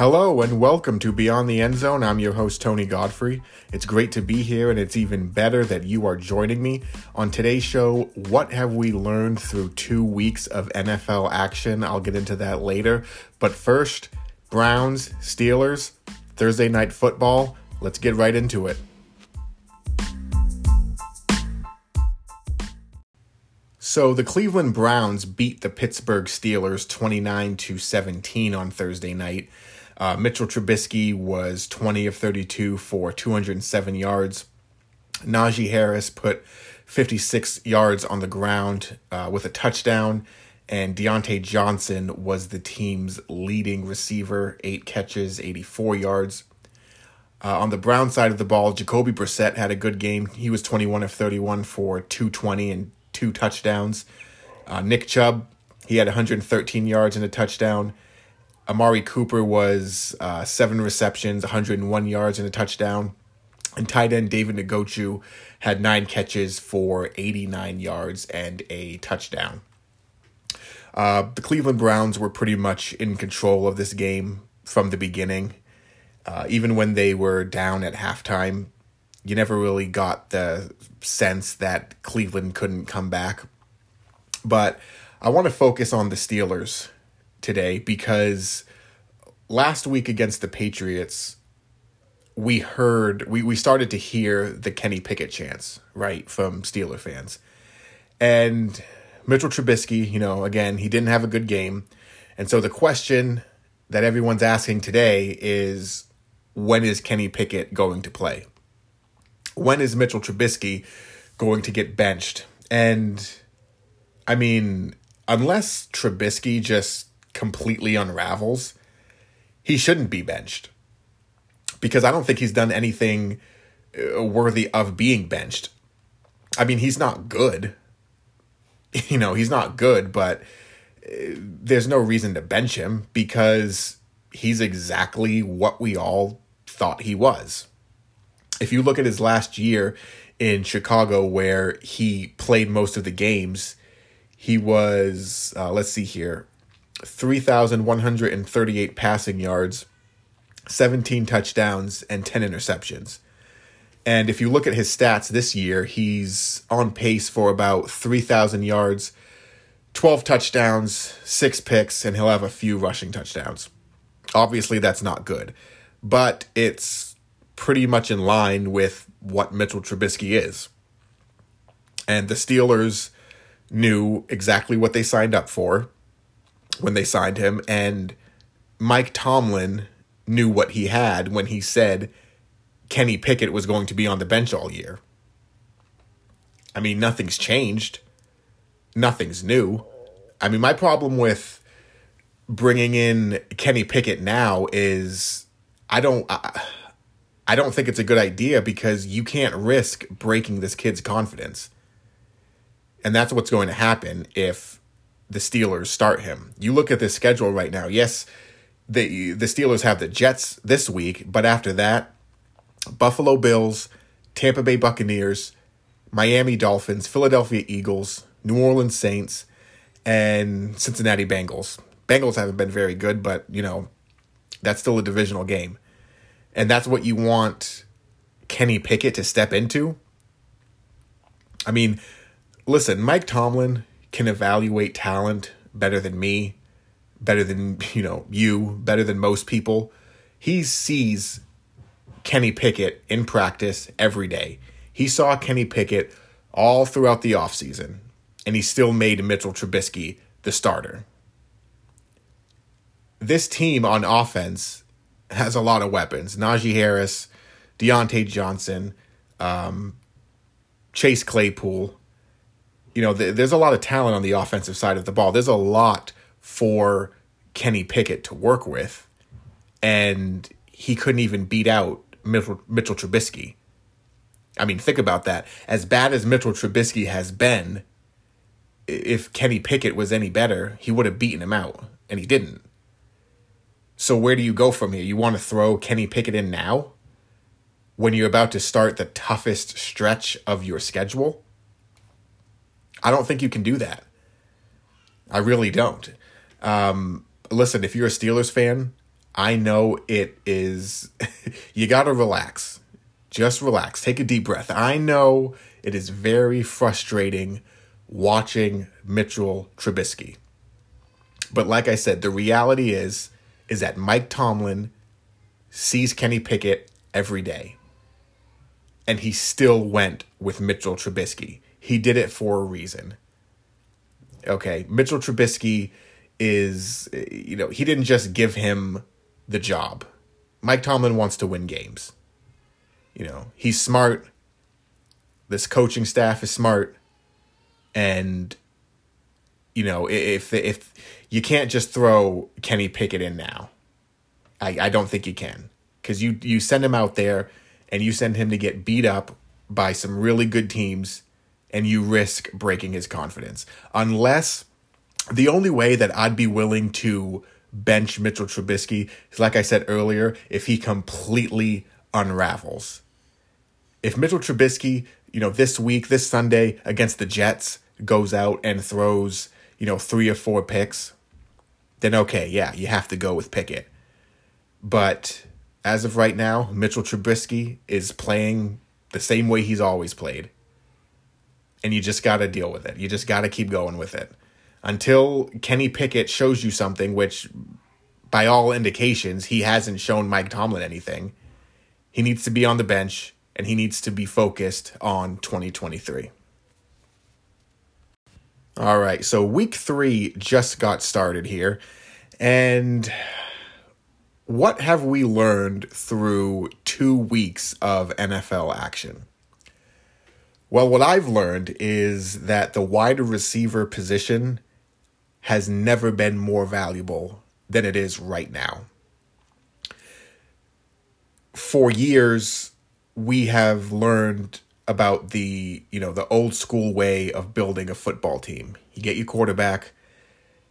Hello and welcome to Beyond the End Zone. I'm your host, Tony Godfrey. It's great to be here, and it's even better that you are joining me. On today's show, what have we learned through two weeks of NFL action? I'll get into that later. But first, Browns, Steelers, Thursday night football. Let's get right into it. So the Cleveland Browns beat the Pittsburgh Steelers 29 to 17 on Thursday night. Uh, Mitchell Trubisky was 20 of 32 for 207 yards. Najee Harris put 56 yards on the ground uh, with a touchdown, and Diontae Johnson was the team's leading receiver, eight catches, 84 yards. Uh, on the Brown side of the ball, Jacoby Brissett had a good game. He was 21 of 31 for 220 and two touchdowns. Uh, Nick Chubb, he had 113 yards and a touchdown. Amari Cooper was uh, seven receptions, 101 yards, and a touchdown. And tight end David Njoku had nine catches for 89 yards and a touchdown. Uh, the Cleveland Browns were pretty much in control of this game from the beginning. Uh, even when they were down at halftime, you never really got the sense that Cleveland couldn't come back. But I want to focus on the Steelers today because last week against the Patriots, we heard we, we started to hear the Kenny Pickett chants, right, from Steeler fans. And Mitchell Trubisky, you know, again, he didn't have a good game. And so the question that everyone's asking today is when is Kenny Pickett going to play? When is Mitchell Trubisky going to get benched? And I mean, unless Trubisky just completely unravels, he shouldn't be benched. Because I don't think he's done anything uh, worthy of being benched. I mean, he's not good. You know, he's not good, but uh, there's no reason to bench him because he's exactly what we all thought he was. If you look at his last year in Chicago, where he played most of the games, he was, uh, let's see here, 3,138 passing yards, 17 touchdowns, and 10 interceptions. And if you look at his stats this year, he's on pace for about 3,000 yards, 12 touchdowns, six picks, and he'll have a few rushing touchdowns. Obviously, that's not good, but it's pretty much in line with what Mitchell Trubisky is. And the Steelers knew exactly what they signed up for when they signed him, and Mike Tomlin knew what he had when he said Kenny Pickett was going to be on the bench all year. I mean, nothing's changed. Nothing's new. I mean, my problem with bringing in Kenny Pickett now is I don't I, I don't think it's a good idea because you can't risk breaking this kid's confidence. And that's what's going to happen if the Steelers start him. You look at the schedule right now. Yes, the the Steelers have the Jets this week, but after that, Buffalo Bills, Tampa Bay Buccaneers, Miami Dolphins, Philadelphia Eagles, New Orleans Saints, and Cincinnati Bengals. Bengals haven't been very good, but you know, that's still a divisional game. And that's what you want Kenny Pickett to step into. I mean, listen, Mike Tomlin can evaluate talent better than me, better than, you know, you, better than most people. He sees Kenny Pickett in practice every day. He saw Kenny Pickett all throughout the offseason, and he still made Mitchell Trubisky the starter. This team on offense has a lot of weapons. Najee Harris, Diontae Johnson, um, Chase Claypool, you know, th- there's a lot of talent on the offensive side of the ball. There's a lot for Kenny Pickett to work with, and he couldn't even beat out Mitchell, Mitchell Trubisky. I mean, think about that. As bad as Mitchell Trubisky has been, if Kenny Pickett was any better, he would have beaten him out, and he didn't. So where do you go from here? You want to throw Kenny Pickett in now? When you're about to start the toughest stretch of your schedule? I don't think you can do that. I really don't. Um, listen, if you're a Steelers fan, I know it is, you got to relax. Just relax. Take a deep breath. I know it is very frustrating watching Mitchell Trubisky. But like I said, the reality is is that Mike Tomlin sees Kenny Pickett every day. And he still went with Mitchell Trubisky. He did it for a reason. Okay, Mitchell Trubisky is you know, he didn't just give him the job. Mike Tomlin wants to win games. You know, he's smart. This coaching staff is smart. And you know, if if you can't just throw Kenny Pickett in now. I, I don't think you can. Because you, you send him out there and you send him to get beat up by some really good teams and you risk breaking his confidence. Unless the only way that I'd be willing to bench Mitchell Trubisky is, like I said earlier, if he completely unravels. If Mitchell Trubisky, you know, this week, this Sunday against the Jets, goes out and throws, you know, three or four picks, then okay, yeah, you have to go with Pickett. But as of right now, Mitchell Trubisky is playing the same way he's always played. And you just got to deal with it. You just got to keep going with it. Until Kenny Pickett shows you something, which by all indications, he hasn't shown Mike Tomlin anything. He needs to be on the bench and he needs to be focused on 2023. All right, so week three just got started here. And what have we learned through two weeks of NFL action? Well, what I've learned is that the wide receiver position has never been more valuable than it is right now. For years, we have learned about the you know the old school way of building a football team. You get your quarterback,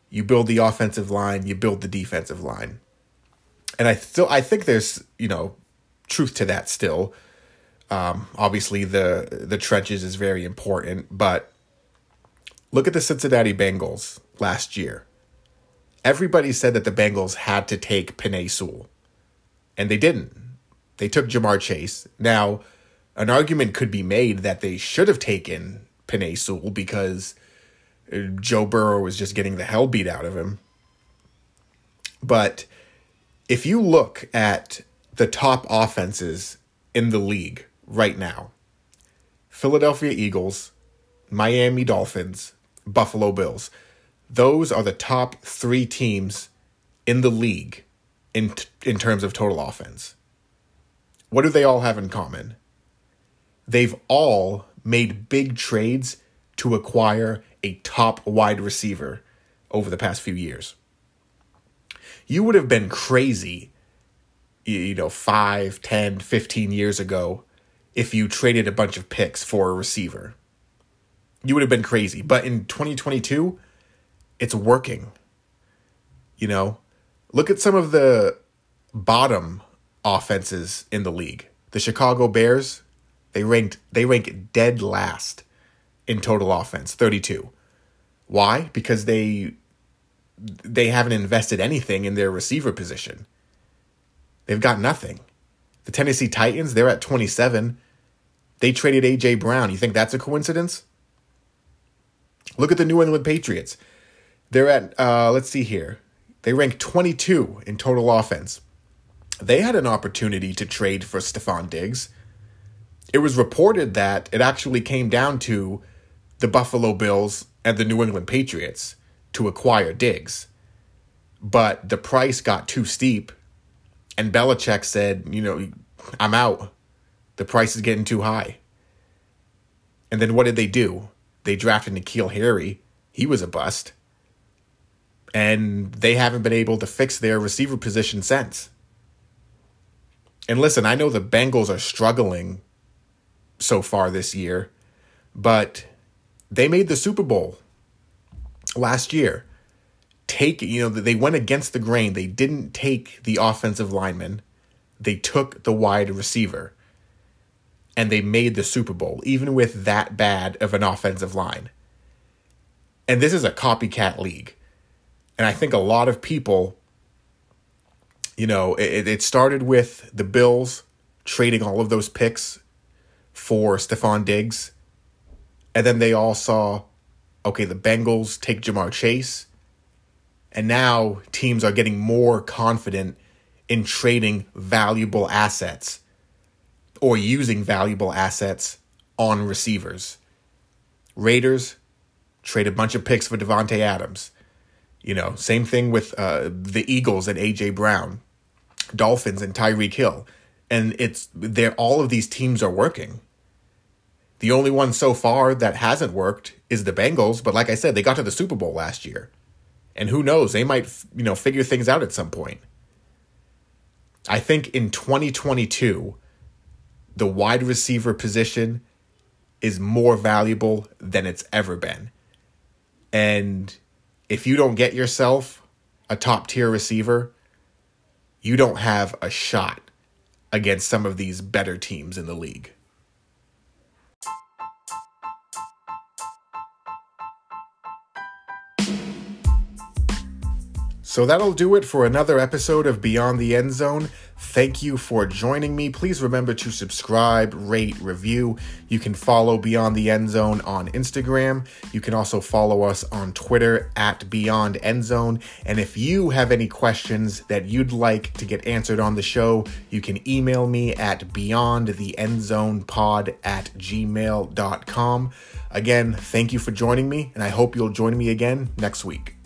you build the offensive line, you build the defensive line, and I still I think there's you know truth to that still. Um, obviously, the the trenches is very important, but look at the Cincinnati Bengals last year. Everybody said that the Bengals had to take Penei Sewell, and they didn't. They took Ja'Marr Chase. Now an argument could be made that they should have taken Penei Sewell because uh, Joe Burrow was just getting the hell beat out of him. But if you look at the top offenses in the league right now Philadelphia Eagles, Miami Dolphins, Buffalo Bills those are the top three teams in the league in, in terms of total offense. What do they all have in common? they've all made big trades to acquire a top wide receiver over the past few years. You would have been crazy, you know, 5, 10, 15 years ago if you traded a bunch of picks for a receiver. You would have been crazy. But in 2022, it's working. You know, look at some of the bottom offenses in the league. The Chicago Bears, they ranked they rank dead last in total offense, 32. Why? Because they they haven't invested anything in their receiver position. They've got nothing. The Tennessee Titans, they're at 27. They traded AJ Brown. You think that's a coincidence? Look at the New England Patriots. They're at uh, let's see here. They rank 22 in total offense. They had an opportunity to trade for Stefon Diggs it was reported that it actually came down to the Buffalo Bills and the New England Patriots to acquire Diggs. But the price got too steep, and Belichick said, you know, I'm out. The price is getting too high. And then what did they do? They drafted N'Keal Harry. He was a bust. And they haven't been able to fix their receiver position since. And listen, I know the Bengals are struggling so far this year, but they made the Super Bowl last year. Take, you know, they went against the grain. They didn't take the offensive lineman, they took the wide receiver. And they made the Super Bowl, even with that bad of an offensive line. And this is a copycat league. And I think a lot of people, You know, it, it started with the Bills trading all of those picks for Stefon Diggs. And then they all saw, okay, the Bengals take Ja'Marr Chase. And now teams are getting more confident in trading valuable assets or using valuable assets on receivers. Raiders trade a bunch of picks for Davante Adams. You know, same thing with uh, the Eagles and AJ Brown, Dolphins and Tyreek Hill, and it's they're all of these teams are working. The only one so far that hasn't worked is the Bengals, but like I said, they got to the Super Bowl last year. And who knows, they might, you know, figure things out at some point. I think in 2022, the wide receiver position is more valuable than it's ever been. And if you don't get yourself a top tier receiver, you don't have a shot against some of these better teams in the league. So that'll do it for another episode of Beyond the End Zone. Thank you for joining me. Please remember to subscribe, rate, review. You can follow Beyond the End Zone on Instagram. You can also follow us on Twitter at Beyond End Zone. And if you have any questions that you'd like to get answered on the show, you can email me at beyondtheendzonepod at gmail.com. Again, thank you for joining me, and I hope you'll join me again next week.